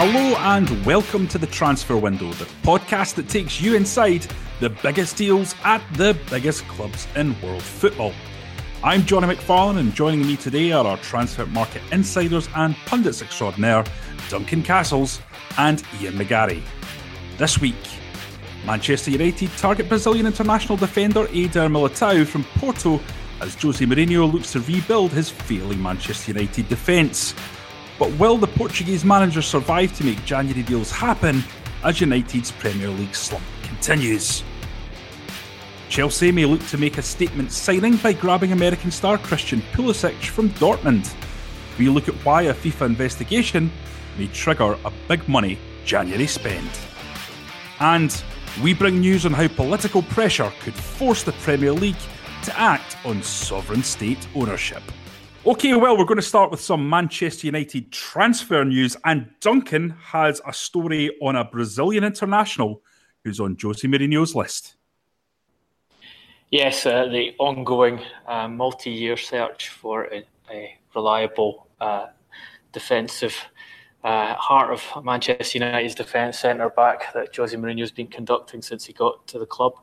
Hello and welcome to the Transfer Window, the podcast that takes you inside the biggest deals at the biggest clubs in world football. I'm Johnny McFarlane, and joining me today are our transfer market insiders and pundits extraordinaire, Duncan Castles and Ian McGarry. This week, Manchester United target Brazilian international defender Eder Militao from Porto as Jose Mourinho looks to rebuild his failing Manchester United defence. But will the Portuguese manager survive to make January deals happen as United's Premier League slump continues? Chelsea may look to make a statement signing by grabbing American star Christian Pulisic from Dortmund. We look at why a FIFA investigation may trigger a big money January spend. And we bring news on how political pressure could force the Premier League to act on sovereign state ownership. Okay, well, we're going to start with some Manchester United transfer news, and Duncan has a story on a Brazilian international who's on Jose Mourinho's list. Yes, uh, the ongoing uh, multi year search for a, a reliable uh, defensive uh, heart of Manchester United's defence centre back that Jose Mourinho has been conducting since he got to the club.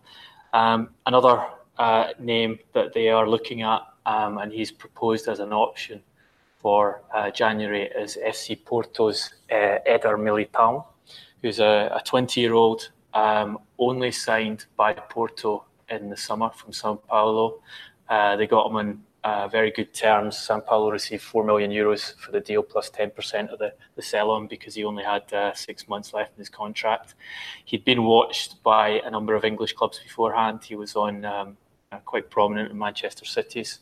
Um, another uh, name that they are looking at um, and he's proposed as an option for uh, January is FC Porto's uh, Eder Militao, who's a 20 year old, um, only signed by Porto in the summer from Sao Paulo. Uh, they got him on very good terms. San Paulo received 4 million euros for the deal plus 10% of the, the sell on because he only had uh, six months left in his contract. He'd been watched by a number of English clubs beforehand. He was on um, uh, quite prominent in Manchester City's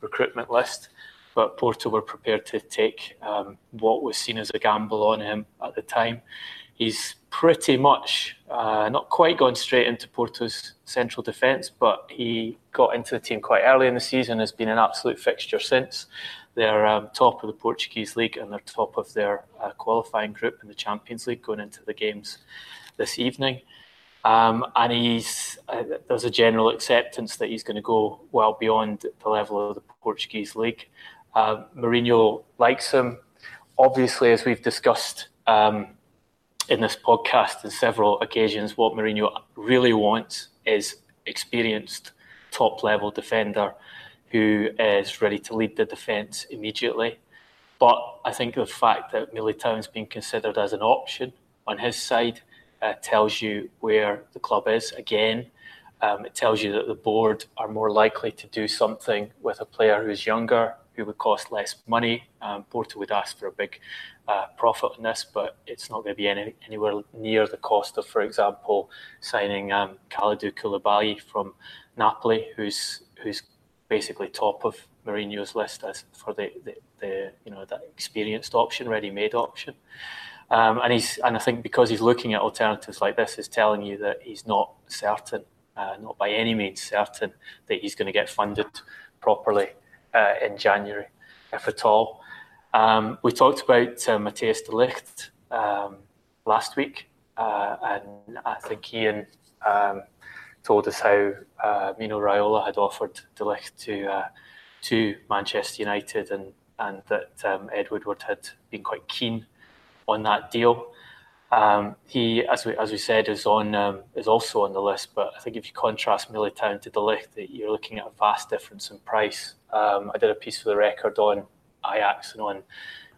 recruitment list. But Porto were prepared to take um, what was seen as a gamble on him at the time. He's pretty much uh, not quite gone straight into Porto's central defence, but he got into the team quite early in the season, has been an absolute fixture since. They're um, top of the Portuguese league and they're top of their uh, qualifying group in the Champions League going into the games this evening. Um, and he's uh, there's a general acceptance that he's going to go well beyond the level of the Portuguese league. Uh, Mourinho likes him. Obviously, as we've discussed um, in this podcast on several occasions, what Mourinho really wants is experienced top level defender who is ready to lead the defence immediately. But I think the fact that Militao is being considered as an option on his side uh, tells you where the club is. Again, um, it tells you that the board are more likely to do something with a player who's younger, who would cost less money. Um, Porto would ask for a big uh, profit on this, but it's not going to be any, anywhere near the cost of, for example, signing um, Kalidou Koulibaly from Napoli, who's who's basically top of Mourinho's list as for the, the, the you know that experienced option, ready-made option. Um, and he's and I think because he's looking at alternatives like this is telling you that he's not certain, uh, not by any means certain that he's going to get funded properly uh, in January, if at all. Um, we talked about uh, Matthias de Ligt um, last week, uh, and I think Ian um, told us how uh, Mino Raiola had offered de Ligt to uh, to Manchester United, and and that um, Ed Woodward had been quite keen on that deal. Um, he, as we as we said, is on um, is also on the list. But I think if you contrast Militao to De Ligt, you're looking at a vast difference in price. Um, I did a piece for the record on Ajax and on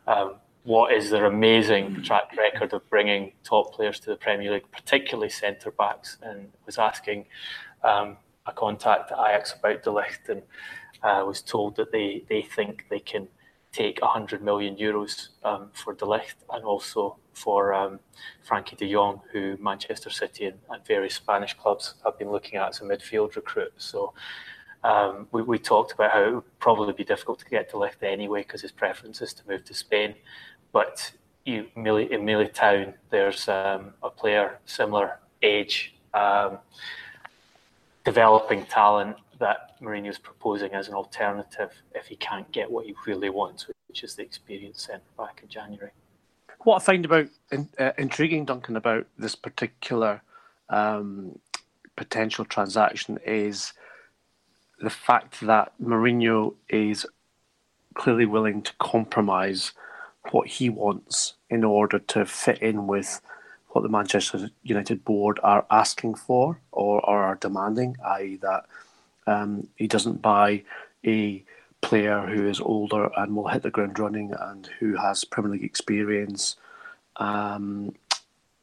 um, what is their amazing track record of bringing top players to the Premier League, particularly centre backs, and was asking um, a contact at Ajax about De Ligt and uh, was told that they they think they can take 100 million euros um, for De Ligt and also for um, Frenkie de Jong, who Manchester City and, and, various Spanish clubs have been looking at as a midfield recruit. So um, we, we, talked about how it would probably be difficult to get de Ligt anyway because his preference is to move to Spain. But you, in Militao, there's um, a player similar age, um, developing talent that Mourinho's proposing as an alternative if he can't get what he really wants, which is the experienced centre back in January. What I find about uh, intriguing, Duncan, about this particular um, potential transaction is the fact that Mourinho is clearly willing to compromise what he wants in order to fit in with what the Manchester United board are asking for or, or are demanding, i.e., that um, he doesn't buy a player who is older and will hit the ground running and who has Premier League experience, um,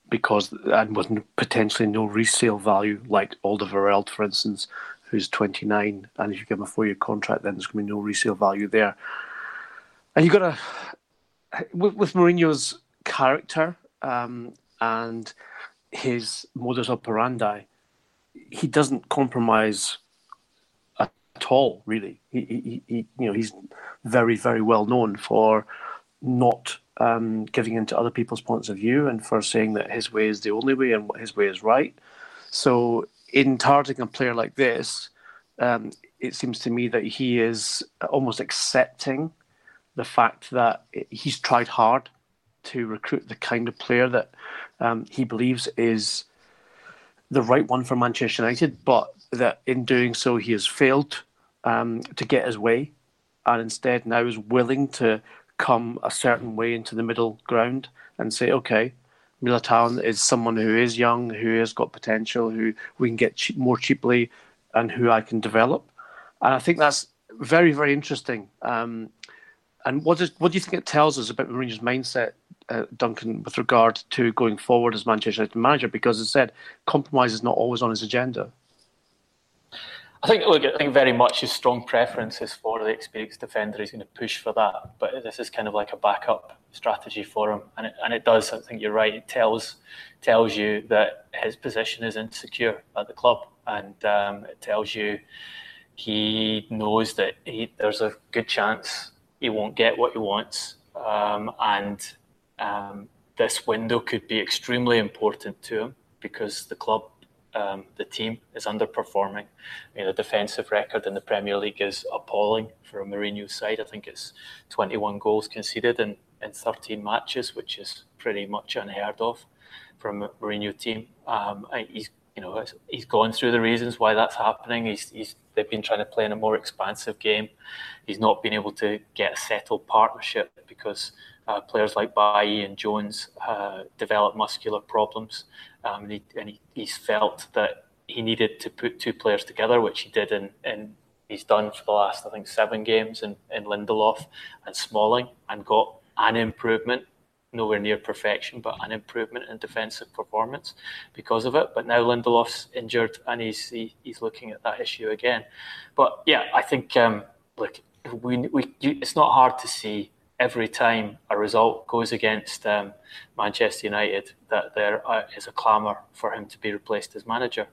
because and with potentially no resale value, like Alderweireld, for instance, who's 29, and if you give him a four-year contract, then there's going to be no resale value there. And you've got to with, with Mourinho's character um, and his modus operandi, he doesn't compromise at all. Really, he, he, he you know he's very very well known for not um, giving in to other people's points of view and for saying that his way is the only way and his way is right. So in targeting a player like this, um, it seems to me that he is almost accepting the fact that he's tried hard to recruit the kind of player that um, he believes is the right one for Manchester United, but that in doing so he has failed um, to get his way, and instead now is willing to come a certain way into the middle ground and say, okay, Militao is someone who is young, who has got potential, who we can get cheap, more cheaply, and who I can develop. And I think that's very, very interesting. Um, and what, is, what do you think it tells us about Mourinho's mindset, uh, Duncan, with regard to going forward as Manchester United manager? Because as I said, compromise is not always on his agenda. I think look, I think very much his strong preference is for the experienced defender. He's going to push for that, but this is kind of like a backup strategy for him, and it, and it does. I think you're right. It tells tells you that his position is insecure at the club, and um, it tells you he knows that he, there's a good chance he won't get what he wants, um, and um, this window could be extremely important to him because the club um, the team is underperforming. The defensive record in the Premier League is appalling for a Mourinho side. I think it's 21 goals conceded in, in 13 matches, which is pretty much unheard of for a Mourinho team. Um, he's you know he's gone through the reasons why that's happening. He's, he's they've been trying to play in a more expansive game. He's not been able to get a settled partnership because uh, players like Bailly and Jones uh, develop muscular problems, um, and, he, and he, he's felt that he needed to put two players together, which he did in he's done for the last I think seven games in, in Lindelof and Smalling, and got an improvement, nowhere near perfection, but an improvement in defensive performance because of it. But now Lindelof's injured, and he's he, he's looking at that issue again. But yeah, I think um, look, we, we it's not hard to see every time a result goes against um, Manchester United, that there uh, is a clamour for him to be replaced as manager.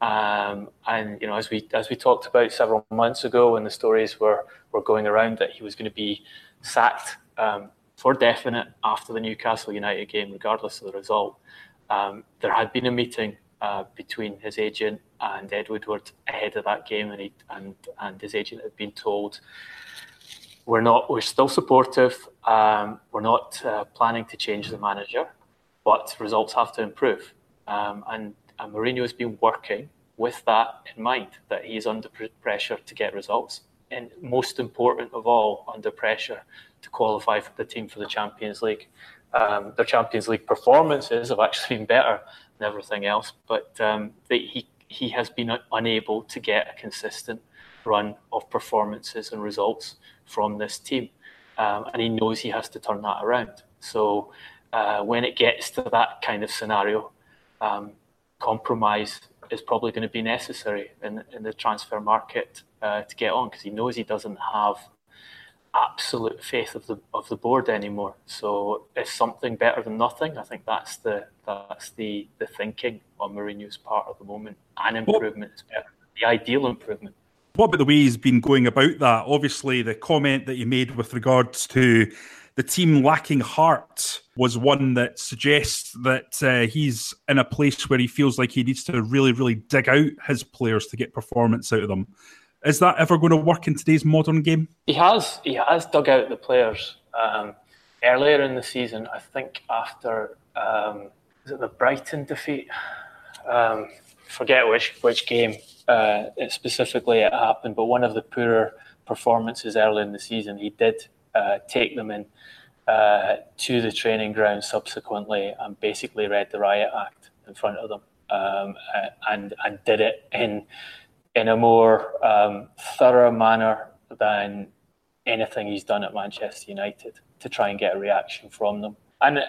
Um, and you know, as we as we talked about several months ago, when the stories were were going around that he was going to be sacked um, for definite after the Newcastle United game, regardless of the result, um, there had been a meeting uh, between his agent and Ed Woodward ahead of that game, and he, and and his agent had been told we're not. We're still supportive. Um, we're not uh, planning to change the manager, but results have to improve. Um, and, and Mourinho has been working with that in mind that he is under pressure to get results, and most important of all, under pressure to qualify for the team for the Champions League. Um, their Champions League performances have actually been better than everything else, but um, they, he he has been unable to get a consistent run of performances and results from this team. Um, and he knows he has to turn that around. So uh, when it gets to that kind of scenario, um, compromise is probably going to be necessary in, in the transfer market uh, to get on because he knows he doesn't have absolute faith of the of the board anymore. So it's something better than nothing. I think that's the that's the the thinking on Mourinho's part at the moment. An improvement is better. The ideal improvement. What about the way he's been going about that? Obviously, the comment that you made with regards to the team lacking heart was one that suggests that uh, he's in a place where he feels like he needs to really, really dig out his players to get performance out of them. Is that ever going to work in today's modern game? He has. He has dug out the players um, earlier in the season. I think after um, is it the Brighton defeat? Um, forget which which game uh, specifically it happened, but one of the poorer performances early in the season, he did uh, take them in uh, to the training ground subsequently and basically read the riot act in front of them um, uh, and and did it in in a more um, thorough manner than anything he's done at Manchester United to try and get a reaction from them. And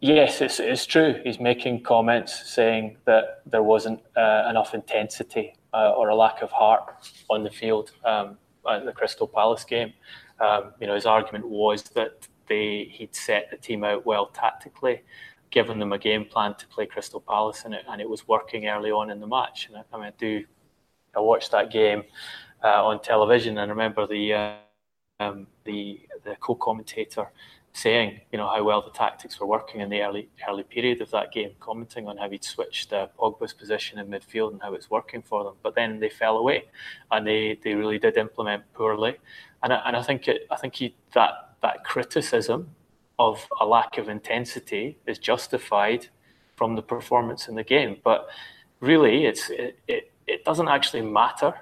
yes, it's, it's true. He's making comments saying that there wasn't uh, enough intensity uh, or a lack of heart on the field um, at the Crystal Palace game. Um, you know, his argument was that they he'd set the team out well tactically, given them a game plan to play Crystal Palace, and it, and it was working early on in the match. And I, I mean, I do I watched that game uh, on television and I remember the uh, um, the the co-commentator saying, you know, how well the tactics were working in the early early period of that game, commenting on how he'd switched uh, Pogba's position in midfield and how it's working for them. But then they fell away, and they, they really did implement poorly. And I, and I think it, I think he, that that criticism of a lack of intensity is justified from the performance in the game. But really, it's it, it it doesn't actually matter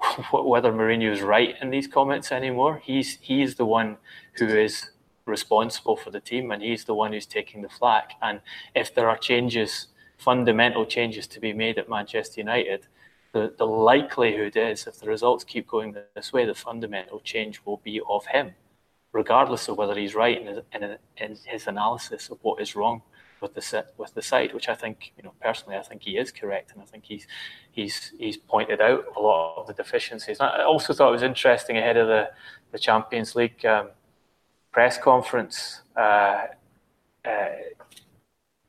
whether Mourinho is right in these comments anymore. He's he's the one who is responsible for the team, and he's the one who's taking the flack. And if there are changes, fundamental changes to be made at Manchester United, the, the likelihood is if the results keep going this way, the fundamental change will be of him, regardless of whether he's right in his, in, in his analysis of what is wrong with the with the side, which I think, you know, personally, I think he is correct, and I think he's he's he's pointed out a lot of the deficiencies. I also thought it was interesting ahead of the the Champions League um, press conference uh, uh,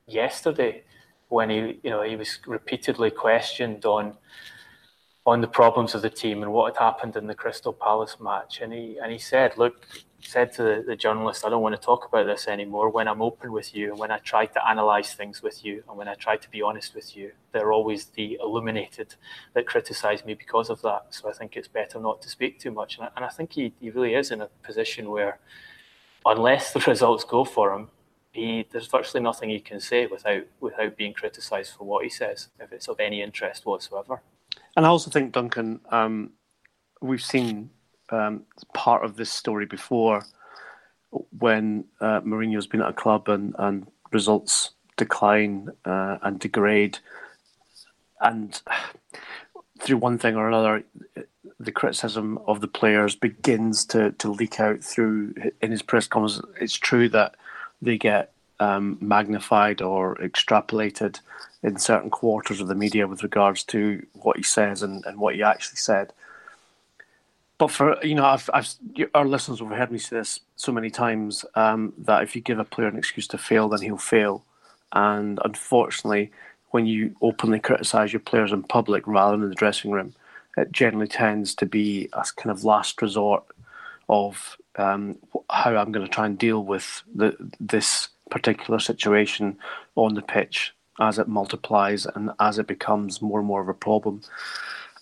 yesterday when he you know he was repeatedly questioned on on the problems of the team and what had happened in the Crystal Palace match, and he and he said, look said to the, the journalist, I don't want to talk about this anymore. When I'm open with you and when I try to analyze things with you and when I try to be honest with you, they're always the illuminated that criticize me because of that. So I think it's better not to speak too much. And I, and I think he, he really is in a position where, unless the results go for him, he, there's virtually nothing he can say without without being criticised for what he says, if it's of any interest whatsoever. And I also think Duncan, um, we've seen um, part of this story before when uh, Mourinho's been at a club and, and results decline uh, and degrade. And through one thing or another, the criticism of the players begins to, to leak out through in his press conferences. It's true that they get um, magnified or extrapolated in certain quarters of the media with regards to what he says and, and what he actually said. But for you know, I've, I've our listeners have heard me say this so many times um, that if you give a player an excuse to fail, then he'll fail. And unfortunately, when you openly criticise your players in public rather than in the dressing room, it generally tends to be a kind of last resort of um, how I'm going to try and deal with the, this particular situation on the pitch as it multiplies and as it becomes more and more of a problem.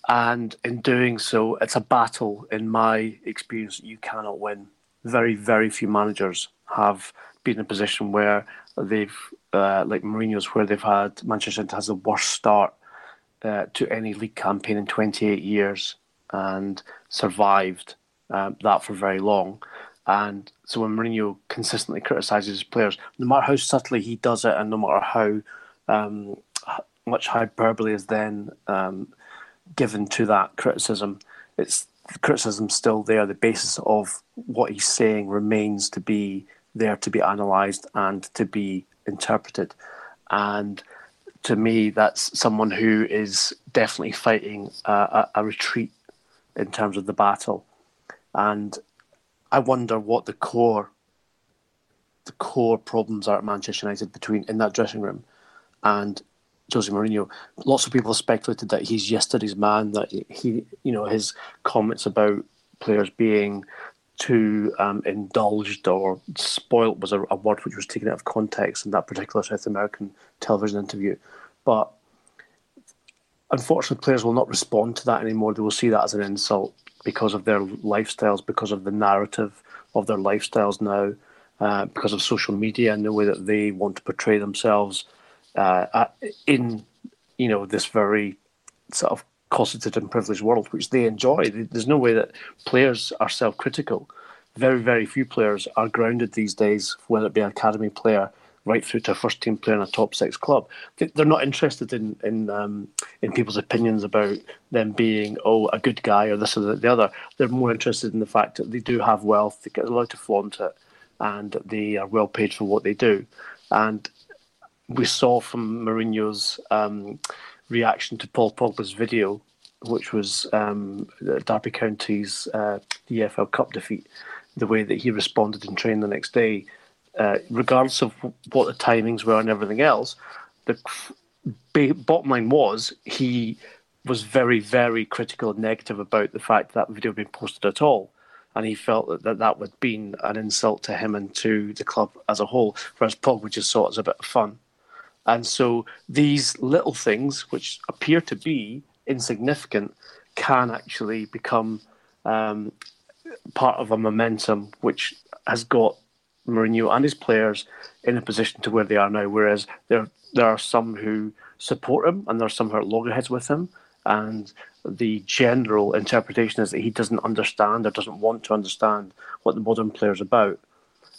And in doing so, it's a battle, in my experience, you cannot win. Very, very few managers have been in a position where they've, uh, like Mourinho's, where they've had Manchester United has the worst start uh, to any league campaign in 28 years and survived uh, that for very long. And so when Mourinho consistently criticises his players, no matter how subtly he does it, and no matter how um, much hyperbole is then um, given to that criticism. It's the criticism still there. The basis of what he's saying remains to be there to be analysed and to be interpreted. And to me, that's someone who is definitely fighting a, a, a retreat in terms of the battle. And I wonder what the core the core problems are at Manchester United between in that dressing room and Jose Mourinho. Lots of people speculated that he's yesterday's man, that he, you know, his comments about players being too um, indulged or spoilt was a, a, word which was taken out of context in that particular South American television interview. But unfortunately, players will not respond to that anymore. They will see that as an insult because of their lifestyles, because of the narrative of their lifestyles now, uh, because of social media and the way that they want to portray themselves uh, in you know this very sort of cosseted and privileged world, which they enjoy. There's no way that players are self-critical. Very, very few players are grounded these days, whether it be an academy player right through to a first team player in a top six club. They're not interested in in um, in people's opinions about them being oh a good guy or this or the other. They're more interested in the fact that they do have wealth, they get allowed to flaunt it, and they are well paid for what they do. And we saw from Mourinho's um, reaction to Paul Pogba's video, which was um, Derby County's uh, EFL Cup defeat, the way that he responded in training the next day, uh, regardless of what the timings were and everything else, the bottom line was he was very, very critical and negative about the fact that video had been posted at all. And he felt that that, that would been an insult to him and to the club as a whole, whereas Pogba just saw it as a bit of fun. And so these little things, which appear to be insignificant, can actually become um, part of a momentum which has got Mourinho and his players in a position to where they are now. Whereas there there are some who support him and there are some who are loggerheads with him. And the general interpretation is that he doesn't understand or doesn't want to understand what the modern player is about.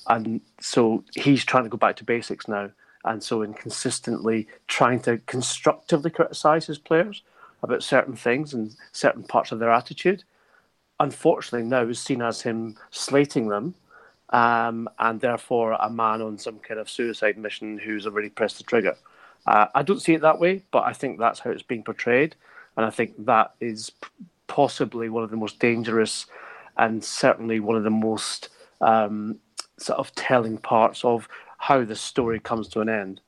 And so he's trying to go back to basics now and so inconsistently trying to constructively criticise his players about certain things and certain parts of their attitude, unfortunately now is seen as him slating them, um, and therefore a man on some kind of suicide mission who's already pressed the trigger. Uh, I don't see it that way, but I think that's how it's being portrayed, and I think that is possibly one of the most dangerous and certainly one of the most um, sort of telling parts of how the story comes to an end.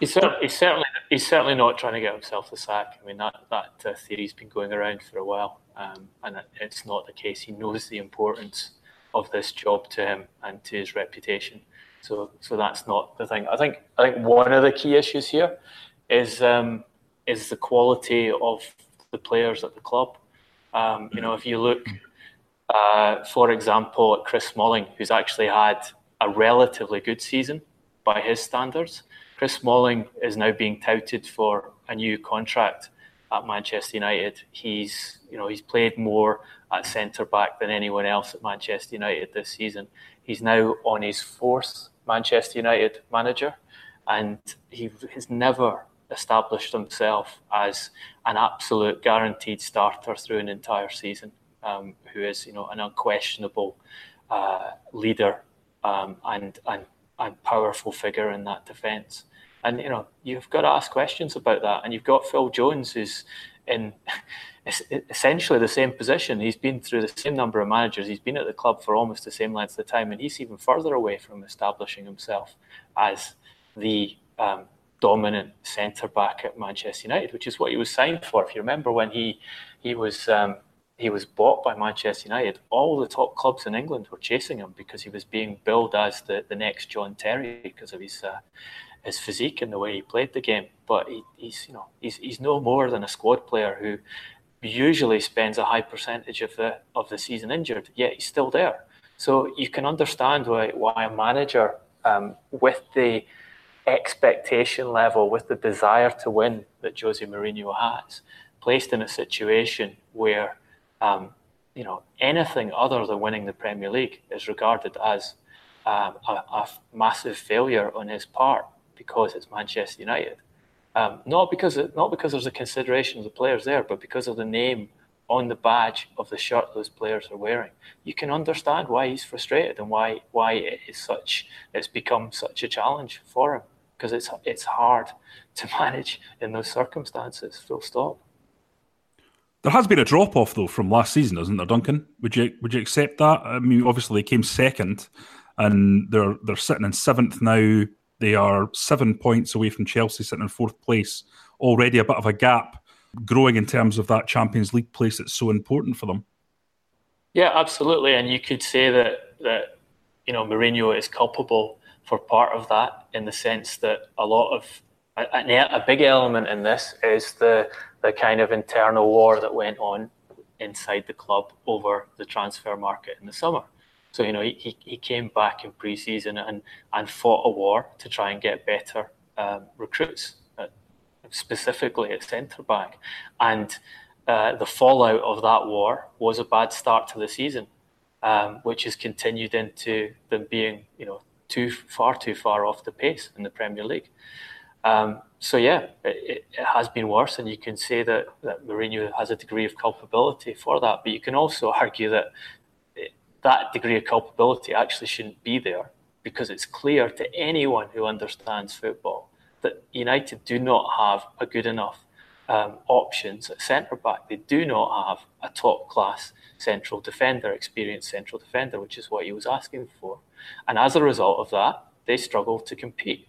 He's, he's, certainly he's certainly not trying to get himself the sack. I mean that that uh, theory's been going around for a while, um, and it's not the case. He knows the importance of this job to him and to his reputation. So so that's not the thing. I think I think one of the key issues here is um, is the quality of the players at the club. Um, you know, if you look, uh, for example, at Chris Smalling, who's actually had a relatively good season by his standards. Chris Smalling is now being touted for a new contract at Manchester United. He's you know he's played more at centre back than anyone else at Manchester United this season. He's now on his fourth Manchester United manager, and he has never established himself as an absolute guaranteed starter through an entire season. Um, who is you know an unquestionable uh, leader um, and, and and powerful figure in that defence. And you know you've got to ask questions about that. And you've got Phil Jones, who's in essentially the same position. He's been through the same number of managers. He's been at the club for almost the same length of time, and he's even further away from establishing himself as the um, dominant centre back at Manchester United, which is what he was signed for. If you remember when he he was um, he was bought by Manchester United, all the top clubs in England were chasing him because he was being billed as the, the next John Terry because of his uh, his physique and the way he played the game. But he, he's you know he's he's no more than a squad player who usually spends a high percentage of the of the season injured, yet he's still there. So you can understand why why a manager um, with the expectation level, with the desire to win that Jose Mourinho has, placed in a situation where um, you know, anything other than winning the Premier League is regarded as um, a, a, massive failure on his part because it's Manchester United. Um, not because it, not because there's a consideration of the players there, but because of the name on the badge of the shirt those players are wearing. You can understand why he's frustrated and why why it is such it's become such a challenge for him because it's it's hard to manage in those circumstances. Full stop. There has been a drop off though from last season, isn't there, Duncan? Would you would you accept that? I mean, obviously they came second, and they're they're sitting in seventh now. They are seven points away from Chelsea, sitting in fourth place. Already a bit of a gap growing in terms of that Champions League place that's so important for them. Yeah, absolutely. And you could say that that you know Mourinho is culpable for part of that in the sense that a lot of a, a big element in this is the the kind of internal war that went on inside the club over the transfer market in the summer. So you know he, he came back in pre-season and and fought a war to try and get better um, recruits, uh, specifically at centre back, and uh, the fallout of that war was a bad start to the season, um, which has continued into them being, you know, too far too far off the pace in the Premier League. Um, so yeah, it, it, has been worse, and you can say that that Mourinho has a degree of culpability for that. But you can also argue that that degree of culpability actually shouldn't be there because it's clear to anyone who understands football that United do not have a good enough um, options at centre back. They do not have a top class central defender, experienced central defender, which is what he was asking for. And as a result of that, they struggle to compete.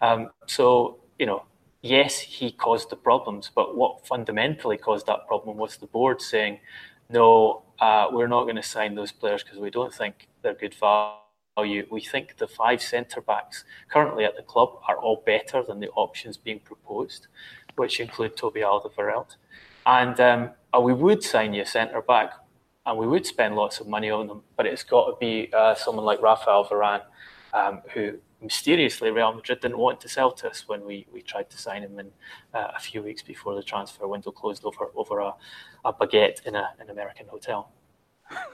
Um, so, you know, yes, he caused the problems, but what fundamentally caused that problem was the board saying, no, uh, we're not going to sign those players because we don't think they're good value. We think the five centre backs currently at the club are all better than the options being proposed which include Toby Alderweireld. And um, uh, we would sign you a centre back and we would spend lots of money on them, but it's got to be uh, someone like Rafael Varane, um, who mysteriously Real Madrid didn't want to sell to us when we, we tried to sign him in uh, a few weeks before the transfer window closed over over a, a baguette in a, an American hotel.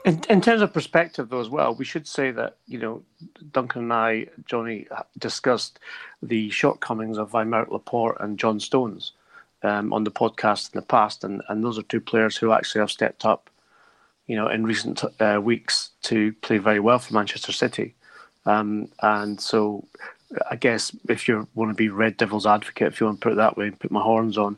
In, in terms of perspective, though, as well, we should say that you know Duncan and I, Johnny, discussed the shortcomings of Aymeric Laporte and John Stones um, on the podcast in the past, and, and those are two players who actually have stepped up, you know, in recent uh, weeks to play very well for Manchester City, um, and so I guess if you want to be Red Devils advocate, if you want to put it that way, and put my horns on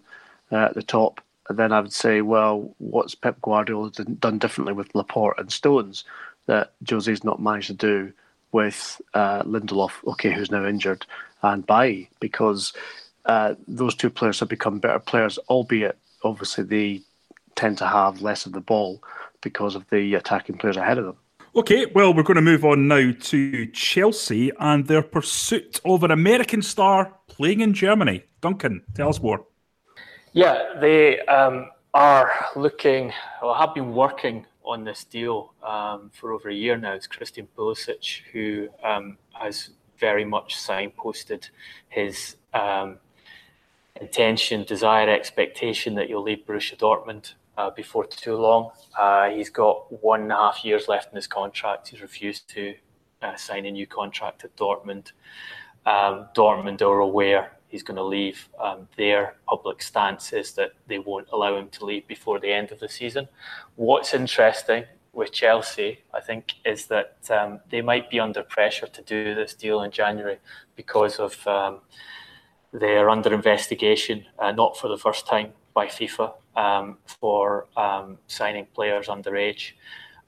uh, at the top, then I would say, well, what's Pep Guardiola done differently with Laporte and Stones that Jose's not managed to do with uh, Lindelof, okay, who's now injured, and Bailly, because uh, those two players have become better players, albeit obviously they tend to have less of the ball because of the attacking players ahead of them. Okay, well, we're going to move on now to Chelsea and their pursuit of an American star playing in Germany. Duncan, tell us more. Yeah, they um, are looking, or have been working on this deal um, for over a year now. It's Christian Pulisic who um, has very much signposted his um, intention, desire, expectation that he'll leave Borussia Dortmund uh, before too long. Uh, he's got one and a half years left in his contract. He's refused to uh, sign a new contract at Dortmund. Um, Dortmund are aware he's going to leave. Um, their public stance is that they won't allow him to leave before the end of the season. What's interesting with Chelsea, I think, is that um, they might be under pressure to do this deal in January because of um, they're under investigation, uh, not for the first time by FIFA, um, for um, signing players underage.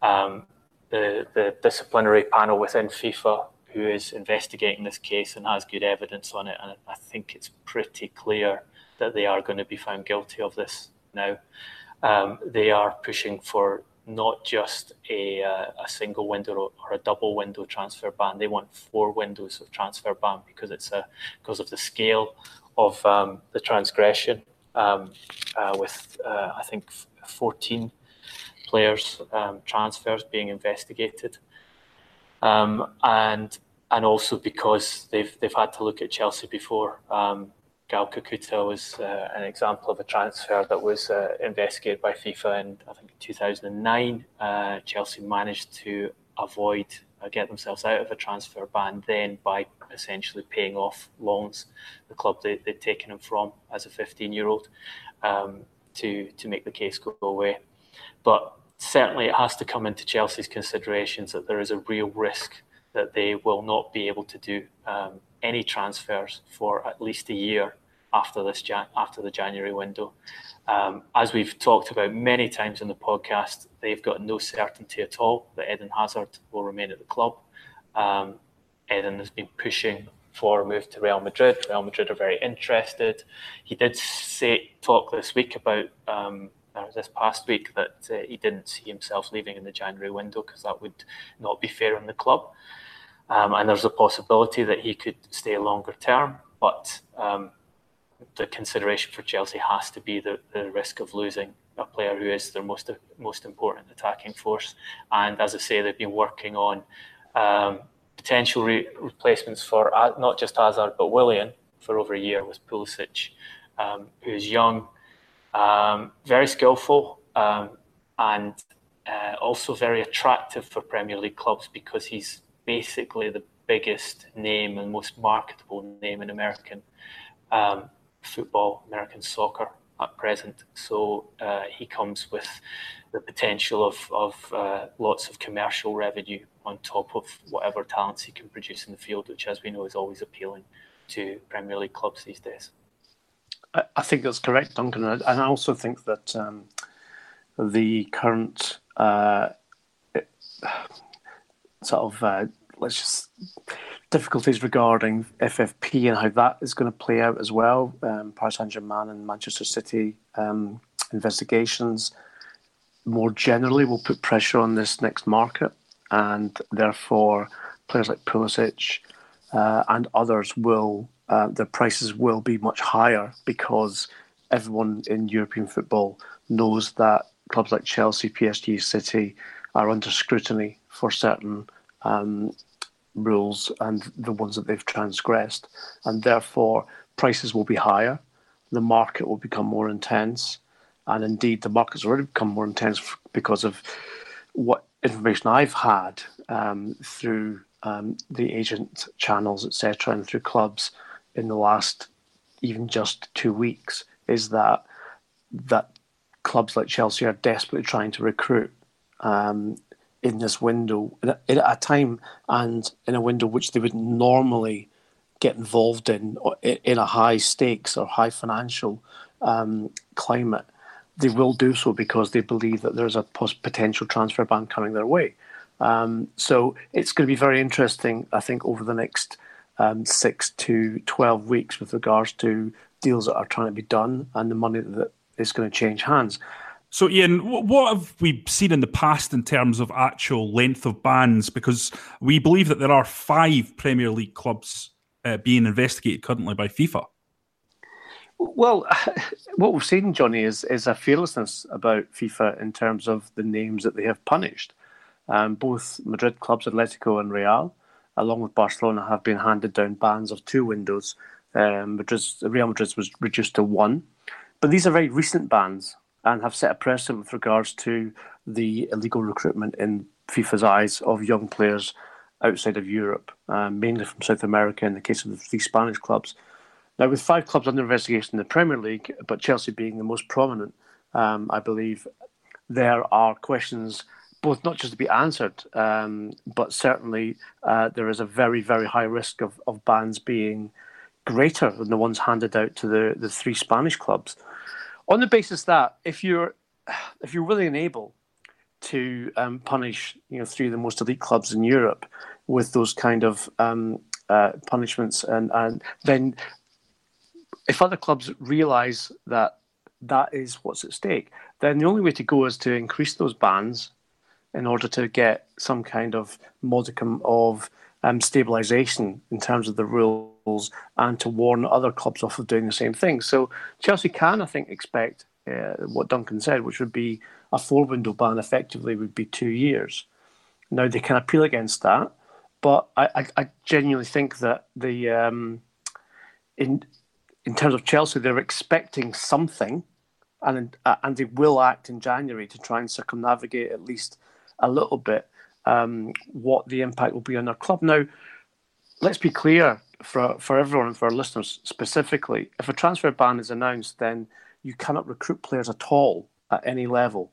Um, the, the disciplinary panel within FIFA, who is investigating this case and has good evidence on it, and I think it's pretty clear that they are going to be found guilty of this now. Um, they are pushing for not just a, uh, a single window or a double window transfer ban. They want four windows of transfer ban because it's a because of the scale of um, the transgression. Um, uh, with uh, I think 14 players um, transfers being investigated, um, and and also because they've they've had to look at Chelsea before. Um, Gaël Kakuta was uh, an example of a transfer that was uh, investigated by FIFA in I think 2009. Uh, Chelsea managed to avoid uh, get themselves out of a transfer ban then by essentially paying off loans the club they, would taken him from as a 15 year old um, to to make the case go away. But certainly it has to come into Chelsea's considerations that there is a real risk that they will not be able to do um, any transfers for at least a year after this after the January window. Um, as we've talked about many times in the podcast, they've got no certainty at all that Eden Hazard will remain at the club. Um, Eden has been pushing for a move to Real Madrid. Real Madrid are very interested. He did say talk this week about um, this past week that uh, he didn't see himself leaving in the January window because that would not be fair on the club. Um, and there's a possibility that he could stay longer term, but um, the consideration for Chelsea has to be the, the risk of losing a player who is their most most important attacking force. And as I say, they've been working on um, potential re- replacements for uh, not just Hazard but Willian for over a year with Pulisic, um, who's young, um, very skillful, um, and uh, also very attractive for Premier League clubs because he's basically the biggest name and most marketable name in American um, football, American soccer at present. So uh, he comes with the potential of, of uh, lots of commercial revenue on top of whatever talents he can produce in the field, which, as we know, is always appealing to Premier League clubs these days. I think that's correct, Duncan. And I also think that um, the current uh, sort of uh, let's just difficulties regarding FFP and how that is going to play out as well. Um, Paris Saint Germain and Manchester City um, investigations more generally will put pressure on this next market, and therefore players like Pulisic uh, and others will uh, their prices will be much higher because everyone in European football knows that clubs like Chelsea, PSG, City are under scrutiny for certain um, rules and the ones that they've transgressed, and therefore prices will be higher. The market will become more intense, and indeed the market's already become more intense because of what information I've had um, through um, the agent channels, etc., and through clubs in the last even just two weeks is that that clubs like Chelsea are desperately trying to recruit um, in this window at a time and in a window which they would normally get involved in in a high stakes or high financial um, climate. They will do so because they believe that there's a potential transfer ban coming their way. Um, so it's going to be very interesting, I think, over the next um, six to 12 weeks with regards to deals that are trying to be done and the money that is going to change hands. So, Ian, what have we seen in the past in terms of actual length of bans? Because we believe that there are five Premier League clubs uh, being investigated currently by FIFA. Well, what we've seen, Johnny, is is a fearlessness about FIFA in terms of the names that they have punished. Um, both Madrid clubs, Atletico and Real, along with Barcelona, have been handed down bans of two windows. Um, Madrid's, Real Madrid was reduced to one. But these are very recent bans and have set a precedent with regards to the illegal recruitment in FIFA's eyes of young players outside of Europe, um, mainly from South America in the case of the three Spanish clubs. Now, with five clubs under investigation in the Premier League, but Chelsea being the most prominent, um, I believe there are questions both not just to be answered, um, but certainly uh, there is a very, very high risk of, of bans being greater than the ones handed out to the, the three Spanish clubs. On the basis that if you're if you're willing and able to um, punish you know three of the most elite clubs in Europe with those kind of um, uh, punishments, and, and then if other clubs realise that that is what's at stake, then the only way to go is to increase those bans in order to get some kind of modicum of um, stabilisation in terms of the rules and to warn other clubs off of doing the same thing. So Chelsea can, I think, expect uh, what Duncan said, which would be a four window ban effectively would be two years. Now they can appeal against that, but I, I, I genuinely think that the um, in in terms of Chelsea, they're expecting something, and uh, and they will act in January to try and circumnavigate at least a little bit um, what the impact will be on their club. Now, let's be clear for for everyone and for our listeners specifically. If a transfer ban is announced, then you cannot recruit players at all at any level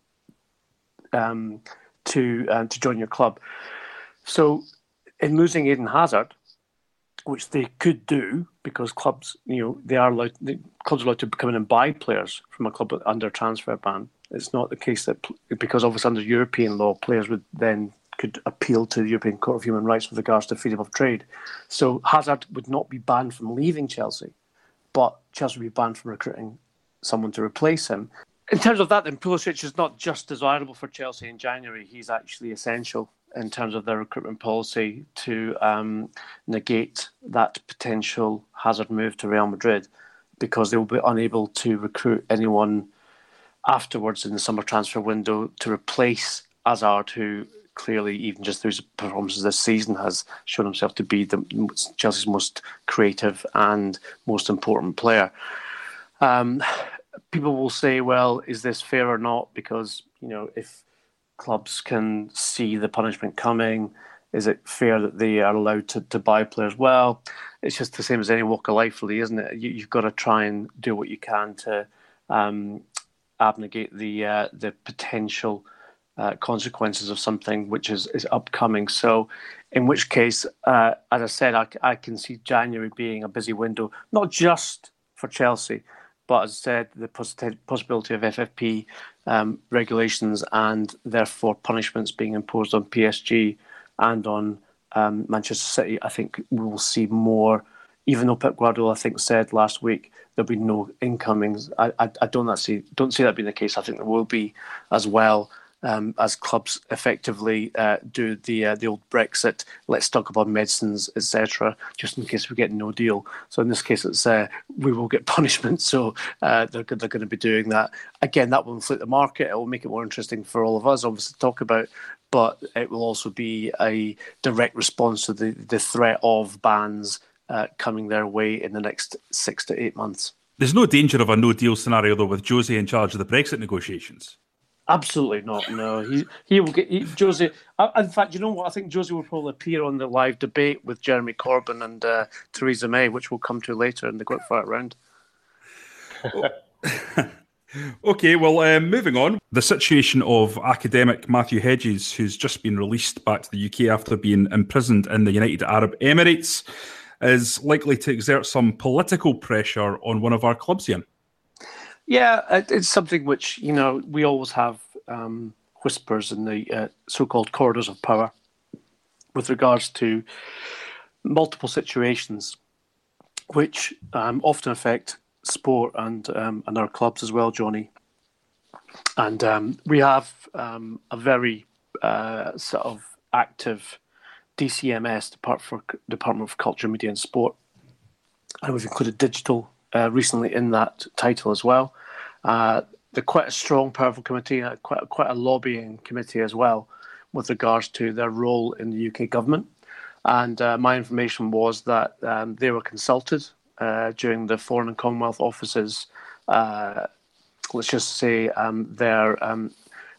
um, to uh, to join your club. So, in losing Eden Hazard, which they could do because clubs, you know, they are allowed, the clubs are allowed to come in and buy players from a club under transfer ban. It's not the case that because obviously under European law, players would then could appeal to the European Court of Human Rights with regards to freedom of trade. So Hazard would not be banned from leaving Chelsea, but Chelsea would be banned from recruiting someone to replace him. In terms of that, then Pulisic is not just desirable for Chelsea in January; he's actually essential in terms of their recruitment policy to um, negate that potential Hazard move to Real Madrid, because they will be unable to recruit anyone afterwards in the summer transfer window to replace Hazard, who clearly, even just through his performances this season, has shown himself to be the Chelsea's most creative and most important player. Um, people will say, "Well, is this fair or not?" Because you know, if clubs can see the punishment coming, is it fair that they are allowed to, to buy players? Well, it's just the same as any walk of life, really, isn't it? You, have got to try and do what you can to um, abnegate the uh, the potential uh, consequences of something which is, is upcoming. So, in which case, uh, as I said, I, I can see January being a busy window, not just for Chelsea, but as I said, the possibility of FFP um, regulations and therefore punishments being imposed on PSG and on um, Manchester City, I think we will see more. Even though Pep Guardiola, I think, said last week there'll be no incomings, I, I, I don't see don't see that being the case. I think there will be as well um, as clubs effectively uh, do the uh, the old Brexit. Let's talk about medicines, etc. Just in case we get no deal. So in this case, it's uh, we will get punishment. So uh, they're they're going to be doing that again. That will inflate the market. It will make it more interesting for all of us, obviously, to talk about. But it will also be a direct response to the the threat of bans uh, coming their way in the next six to eight months. There's no danger of a no deal scenario though with Jose in charge of the Brexit negotiations. Absolutely not. No, he he will get he, Josie. Uh, in fact, you know what? I think Josie will probably appear on the live debate with Jeremy Corbyn and uh, Theresa May, which we'll come to later in the quickfire round. okay, well, um, moving on. The situation of academic Matthew Hedges, who's just been released back to the UK after being imprisoned in the United Arab Emirates, is likely to exert some political pressure on one of our clubs here. Yeah, it's something which you know we always have um, whispers in the uh, so-called corridors of power with regards to multiple situations, which um, often affect sport and um, and our clubs as well, Johnny. And um, we have um, a very uh, sort of active DCMS, Department for Department of Culture, Media and Sport, and we've included digital uh, recently in that title as well. Uh, they're quite a strong, powerful committee, uh, quite quite a lobbying committee as well, with regards to their role in the UK government. And uh, my information was that um, they were consulted uh, during the Foreign and Commonwealth Office's, uh, let's just say, um, their um,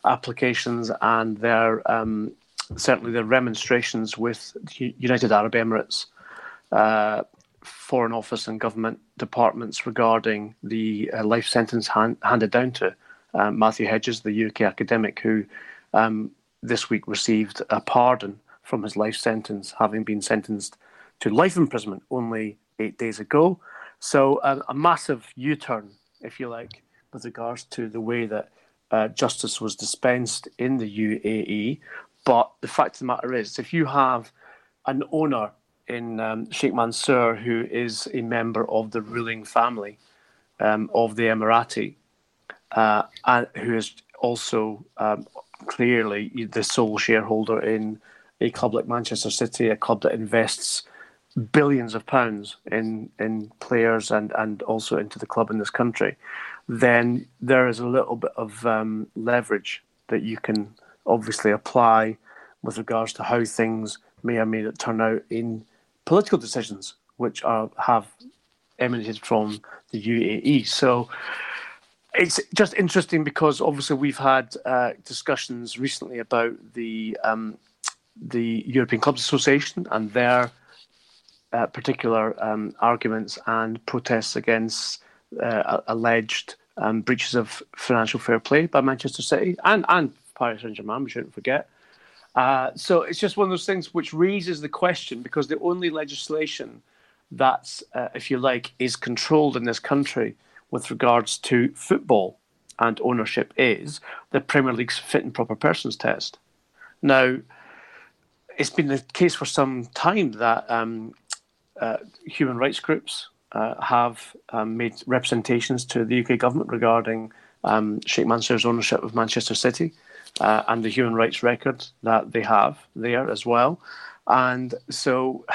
applications and their um, certainly their remonstrations with the United Arab Emirates Foreign Office and government departments regarding the uh, life sentence hand, handed down to um, Matthew Hedges, the UK academic, who um, this week received a pardon from his life sentence, having been sentenced to life imprisonment only eight days ago. So, um, a massive U turn, if you like, with regards to the way that uh, justice was dispensed in the UAE. But the fact of the matter is, if you have an owner in um, Sheikh Mansour, who is a member of the ruling family um, of the Emirati, uh, and who is also um, clearly the sole shareholder in a club like Manchester City, a club that invests billions of pounds in in players and and also into the club in this country, then there is a little bit of um, leverage that you can obviously apply with regards to how things may or may not turn out in political decisions which are have emanated from the UAE. So it's just interesting because obviously we've had uh, discussions recently about the um, the European Clubs Association and their uh, particular um, arguments and protests against uh, alleged um, breaches of financial fair play by Manchester City and and Paris Saint Germain. We shouldn't forget. Uh, so it's just one of those things which raises the question because the only legislation that's, uh, if you like, is controlled in this country with regards to football and ownership is the Premier League's fit and proper persons test. Now, it's been the case for some time that um, uh, human rights groups uh, have um, made representations to the UK government regarding um, Sheikh Mansour's ownership of Manchester City uh, and the human rights record that they have there as well. And so,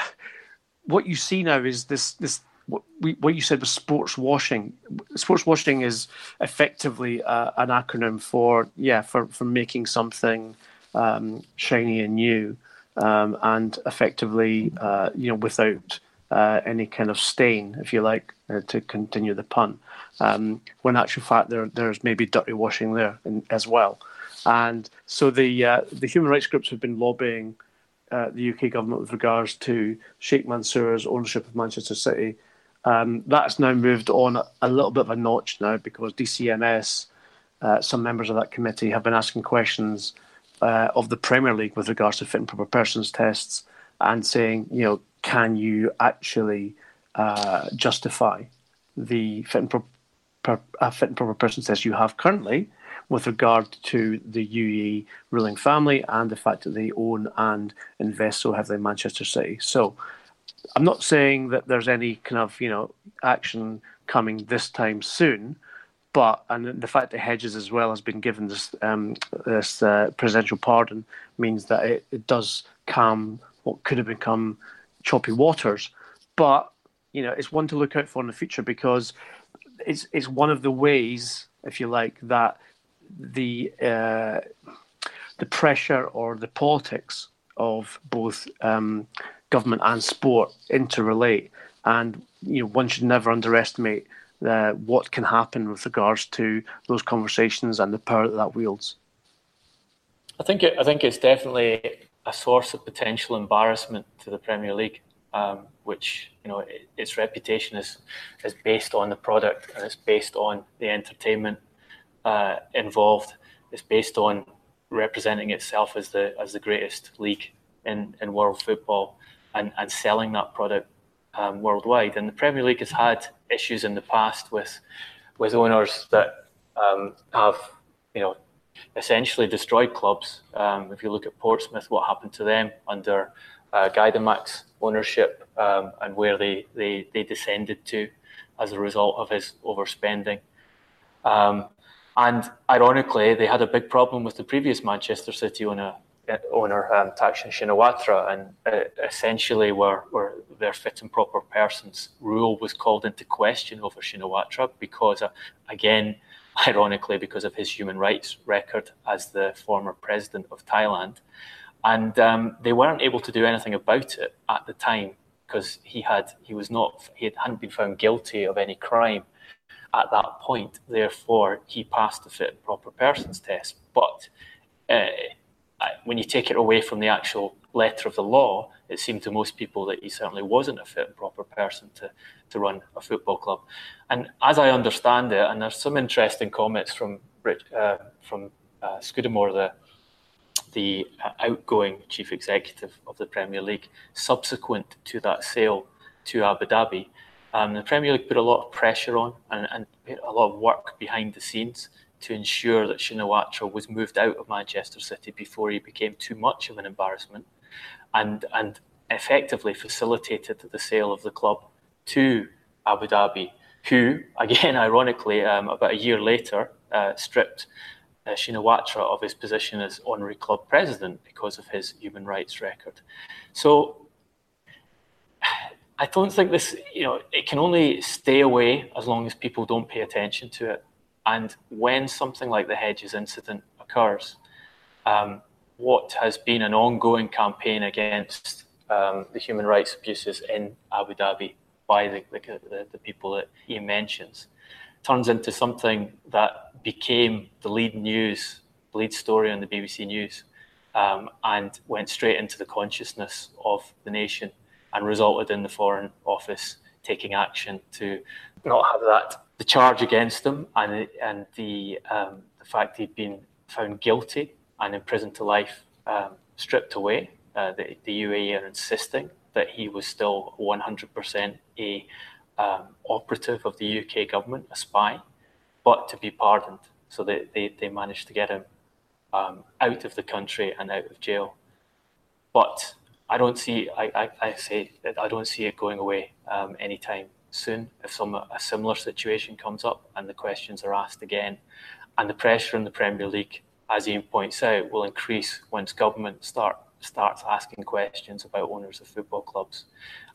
what you see now is this this what, we, what you said was sports washing. Sports washing is effectively uh, an acronym for yeah for for making something um, shiny and new, um, and effectively uh, you know without uh, any kind of stain, if you like, uh, to continue the pun. Um, when actual fact there there's maybe dirty washing there in, as well. And so the uh, the human rights groups have been lobbying uh, the UK government with regards to Sheikh Mansour's ownership of Manchester City. Um, that's now moved on a, little bit of a notch now because DCMS, uh, some members of that committee, have been asking questions uh, of the Premier League with regards to fit and proper persons tests and saying, you know, can you actually uh, justify the fit and, proper, uh, fit and proper persons test you have currently? With regard to the UAE ruling family and the fact that they own and invest so heavily in Manchester City. So I'm not saying that there's any kind of you know action coming this time soon, but and the fact that Hedges as well has been given this um, this uh, presidential pardon means that it, it does calm what could have become choppy waters. But you know, it's one to look out for in the future because it's it's one of the ways, if you like, that the uh, the pressure or the politics of both um, government and sport interrelate, and you know one should never underestimate uh, what can happen with regards to those conversations and the power that that wields. I think it, I think it's definitely a source of potential embarrassment to the Premier League, um, which you know it, its reputation is is based on the product and it's based on the entertainment uh, involved. is based on representing itself as the as the greatest league in, in world football and, and selling that product um, worldwide. And the Premier League has had issues in the past with with owners that um, have you know essentially destroyed clubs. Um, if you look at Portsmouth, what happened to them under uh, Gaydamak's ownership um, and where they, they, they descended to as a result of his overspending. Um, and ironically, they had a big problem with the previous Manchester City owner, owner um, Shinawatra, and uh, essentially were, were their fit and proper persons rule was called into question over Shinawatra because, uh, again, ironically, because of his human rights record as the former president of Thailand. And um, they weren't able to do anything about it at the time because he had he was not he hadn't been found guilty of any crime at that point. Therefore, he passed the fit and proper persons test. But uh, when you take it away from the actual letter of the law, it seemed to most people that he certainly wasn't a fit and proper person to, to run a football club. And as I understand it, and there's some interesting comments from uh, from uh, Scudamore, the the outgoing chief executive of the Premier League, subsequent to that sale to Abu Dhabi, um, the Premier League put a lot of pressure on and, and a lot of work behind the scenes to ensure that Shinawatra was moved out of Manchester City before he became too much of an embarrassment and, and effectively facilitated the sale of the club to Abu Dhabi, who, again, ironically, um, about a year later, uh, stripped uh, Shinawatra of his position as honorary club president because of his human rights record. So I don't think this, you know, it can only stay away as long as people don't pay attention to it. And when something like the Hedges incident occurs, um, what has been an ongoing campaign against um, the human rights abuses in Abu Dhabi by the, the, the, people that he mentions turns into something that became the lead news, the lead story on the BBC News, um, and went straight into the consciousness of the nation and resulted in the Foreign Office taking action to not have that the charge against him and and the um, the fact he'd been found guilty and imprisoned to life um, stripped away. Uh, the, the UAE are insisting that he was still 100% a um, operative of the UK government, a spy, but to be pardoned. So they, they, they managed to get him um, out of the country and out of jail. But I don't see, I, I, I say that I don't see it going away um, anytime soon if some a similar situation comes up and the questions are asked again. And the pressure in the Premier League, as Ian points out, will increase once government start starts asking questions about owners of football clubs.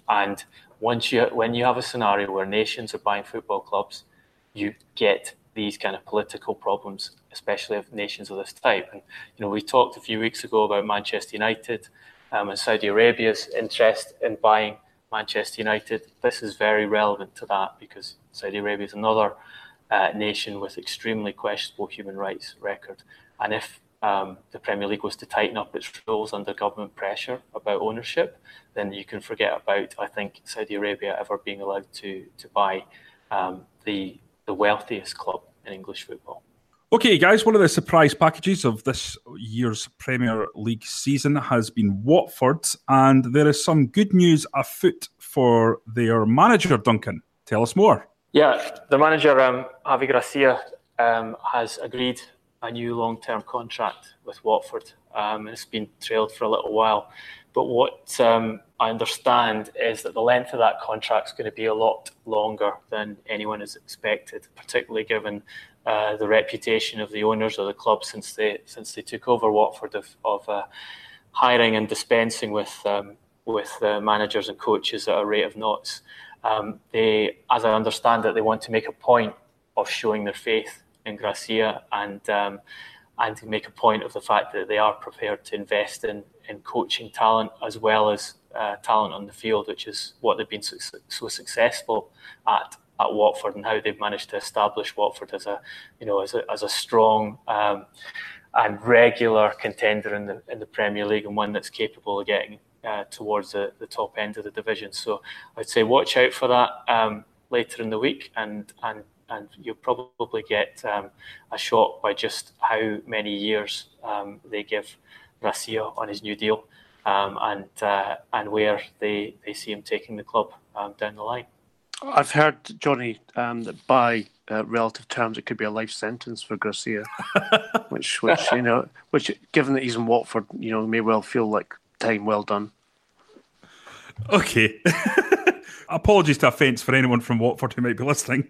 And once you when you have a scenario where nations are buying football clubs, you get these kind of political problems, especially of nations of this type. And you know, we talked a few weeks ago about Manchester United um, and Saudi Arabia's interest in buying Manchester United. This is very relevant to that because Saudi Arabia is another uh, nation with extremely questionable human rights record. And if um, the Premier League was to tighten up its rules under government pressure about ownership, then you can forget about, I think, Saudi Arabia ever being allowed to to buy um, the the wealthiest club in English football. Okay, guys, one of the surprise packages of this year's Premier League season has been Watford, and there is some good news afoot for their manager, Duncan. Tell us more. Yeah, the manager, um, Javi Gracia, um, has agreed a new long term contract with Watford. Um, it's been trailed for a little while. But what um, I understand is that the length of that contract is going to be a lot longer than anyone has expected, particularly given uh, the reputation of the owners of the club since they since they took over Watford of, of uh, hiring and dispensing with um, with uh, managers and coaches at a rate of knots. Um, they, as I understand it, they want to make a point of showing their faith in Gracia and um, and to make a point of the fact that they are prepared to invest in in coaching talent as well as uh, talent on the field, which is what they've been so, so successful at at Watford and how they've managed to establish Watford as a you know as a as a strong um, and regular contender in the in the Premier League and one that's capable of getting uh, towards the, the top end of the division. So I'd say watch out for that um, later in the week and and and you'll probably get um, a shot by just how many years um, they give Gracia on his new deal um, and uh, and where they, they see him taking the club um, down the line. I've heard Johnny um, that by uh, relative terms it could be a life sentence for Garcia, which which you know which given that he's in Watford, you know, may well feel like time well done. Okay. Apologies to offence for anyone from Watford who might be listening.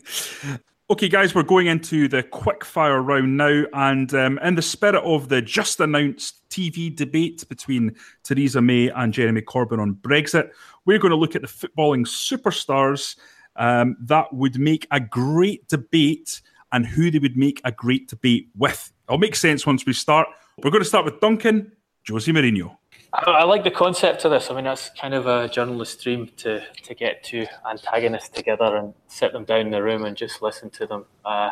Okay, guys, we're going into the quick fire round now. And um, in the spirit of the just announced TV debate between Theresa May and Jeremy Corbyn on Brexit, we're going to look at the footballing superstars um, that would make a great debate and who they would make a great debate with. It'll make sense once we start. We're going to start with Duncan, Jose Mourinho. I, I, like the concept of this. I mean, that's kind of a journalist dream to to get two antagonists together and sit them down in the room and just listen to them uh,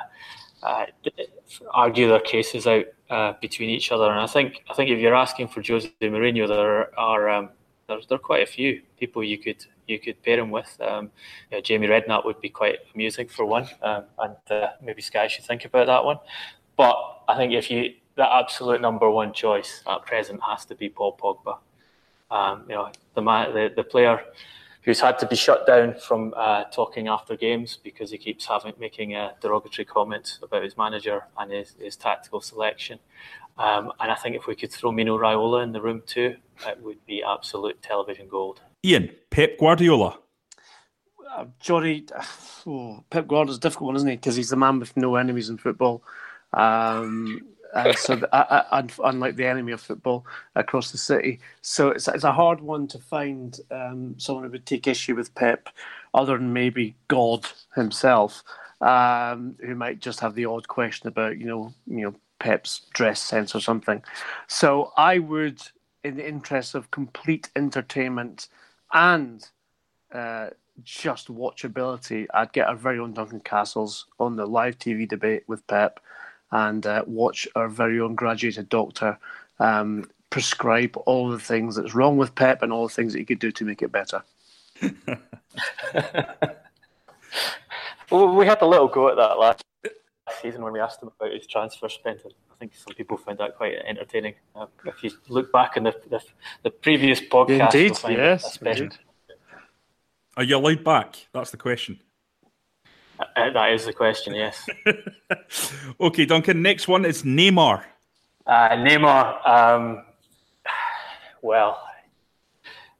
uh, argue their cases out uh, between each other. And I think I think if you're asking for Jose Mourinho, there are um, there's there are quite a few people you could you could pair him with. Um, you know, Jamie Redknapp would be quite amusing for one, um, and uh, maybe Sky should think about that one. But I think if you the absolute number one choice at present has to be Paul Pogba. Um, you know, the, man, the the player who's had to be shut down from uh, talking after games because he keeps having making uh, derogatory comments about his manager and his, his tactical selection. Um, and I think if we could throw Mino Raiola in the room too, it would be absolute television gold. Ian, Pep Guardiola. Uh, Johnny, oh, Pep Guardiola's a difficult one, isn't he? Because he's the man with no enemies in football. Um, uh, so the, uh, uh unlike the enemy of football across the city, so it's, it's a hard one to find um, someone who would take issue with Pep, other than maybe God himself, um, who might just have the odd question about you know you know Pep's dress sense or something. So I would, in the interest of complete entertainment and uh, just watchability, I'd get our very own Duncan Castles on the live TV debate with Pep and uh, watch our very own graduated doctor um, prescribe all the things that's wrong with Pep and all the things that he could do to make it better. well, we had a little go at that last season when we asked him about his transfer spending. I think some people found that quite entertaining. Uh, if you look back in the the, the previous podcast, indeed, yes, especially, Are you allowed back? That's the question. Uh, that is the question, yes. okay, Duncan. Next one is Neymar. Uh, Neymar. Um, well,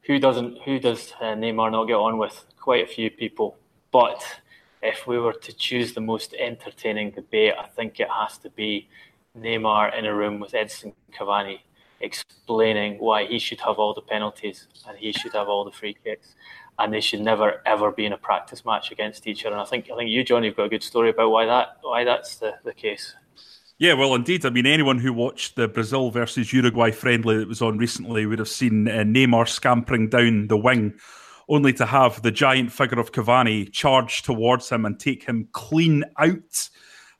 who doesn't? Who does uh, Neymar not get on with? Quite a few people. But if we were to choose the most entertaining debate, I think it has to be Neymar in a room with Edinson Cavani explaining why he should have all the penalties and he should have all the free kicks and they should never ever be in a practice match against each other. And I think I think you, Johnny, have got a good story about why that why that's the, the case. Yeah, well, indeed. I mean, anyone who watched the Brazil versus Uruguay friendly that was on recently would have seen uh, Neymar scampering down the wing, only to have the giant figure of Cavani charge towards him and take him clean out.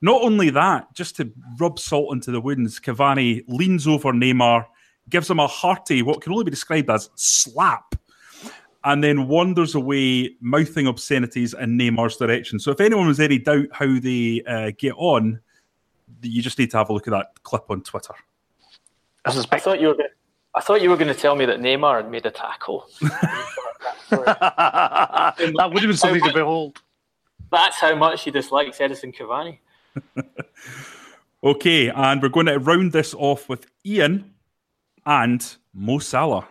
Not only that, just to rub salt into the wounds, Cavani leans over Neymar, gives him a hearty, what can only be described as slap, and then wanders away, mouthing obscenities in Neymar's direction. So, if anyone was any doubt how they uh, get on, you just need to have a look at that clip on Twitter. I, I thought you were. Gonna, I thought you were going to tell me that Neymar had made a tackle. that would have been something to behold. That's how much he dislikes Edinson Cavani. okay, and we're going to round this off with Ian and Mo Salah.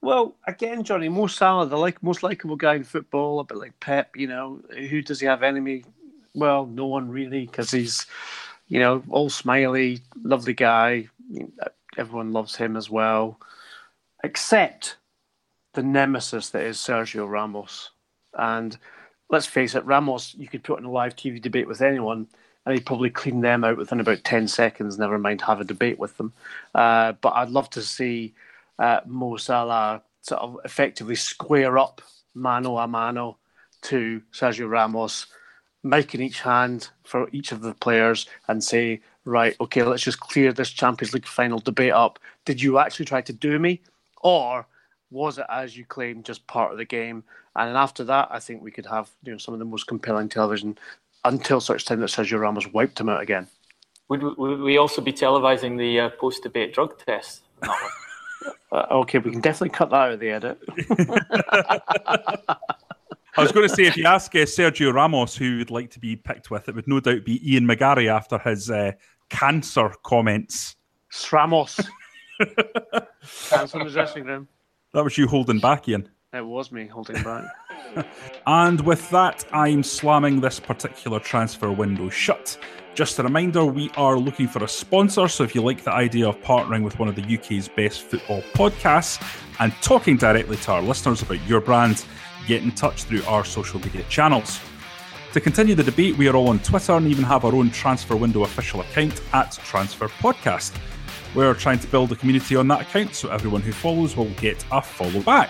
Well, again, Johnny, Mo Salah, the like most likable guy in football, a bit like Pep. You know, who does he have enemy? Well, no one really, because he's, you know, all smiley, lovely guy. Everyone loves him as well, except the nemesis that is Sergio Ramos. And let's face it, Ramos, you could put in a live TV debate with anyone, and he'd probably clean them out within about 10 seconds, never mind have a debate with them. Uh, but I'd love to see uh, Mo Salah sort of effectively square up mano a mano to Sergio Ramos, mic in each hand for each of the players and say, right, okay, let's just clear this Champions League final debate up. Did you actually try to do me? Or was it, as you claim, just part of the game? And after that, I think we could have you know some of the most compelling television until such time that Sergio Ramos wiped him out again. Would, would we also be televising the uh, post-debate drug test? uh, okay, we can definitely cut that out of the edit. I was going to say, if you ask uh, Sergio Ramos who would like to be picked with, it would no doubt be Ian McGarry after his uh, cancer comments. Ramos. Cancer in the dressing room. That was you holding back, Ian. It was me holding back. and with that, I'm slamming this particular transfer window shut. Just a reminder, we are looking for a sponsor, so if you like the idea of partnering with one of the UK's best football podcasts and talking directly to our listeners about your brand, get in touch through our social media channels. To continue the debate, we are all on Twitter and even have our own Transfer Window official account at Transfer Podcast. We're trying to build a community on that account, so everyone who follows will get a follow back.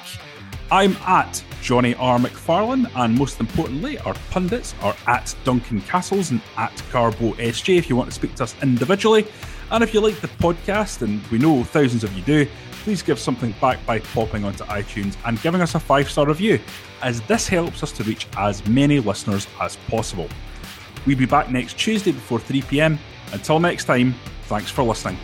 I'm at Johnny R. McFarlane, and most importantly, our pundits are at Duncan Castles and at Carbo SJ if you want to speak to us individually. And if you like the podcast, and we know thousands of you do, please give something back by popping onto iTunes and giving us a five star review, as this helps us to reach as many listeners as possible. We'll be back next Tuesday before 3 pm. Until next time, thanks for listening.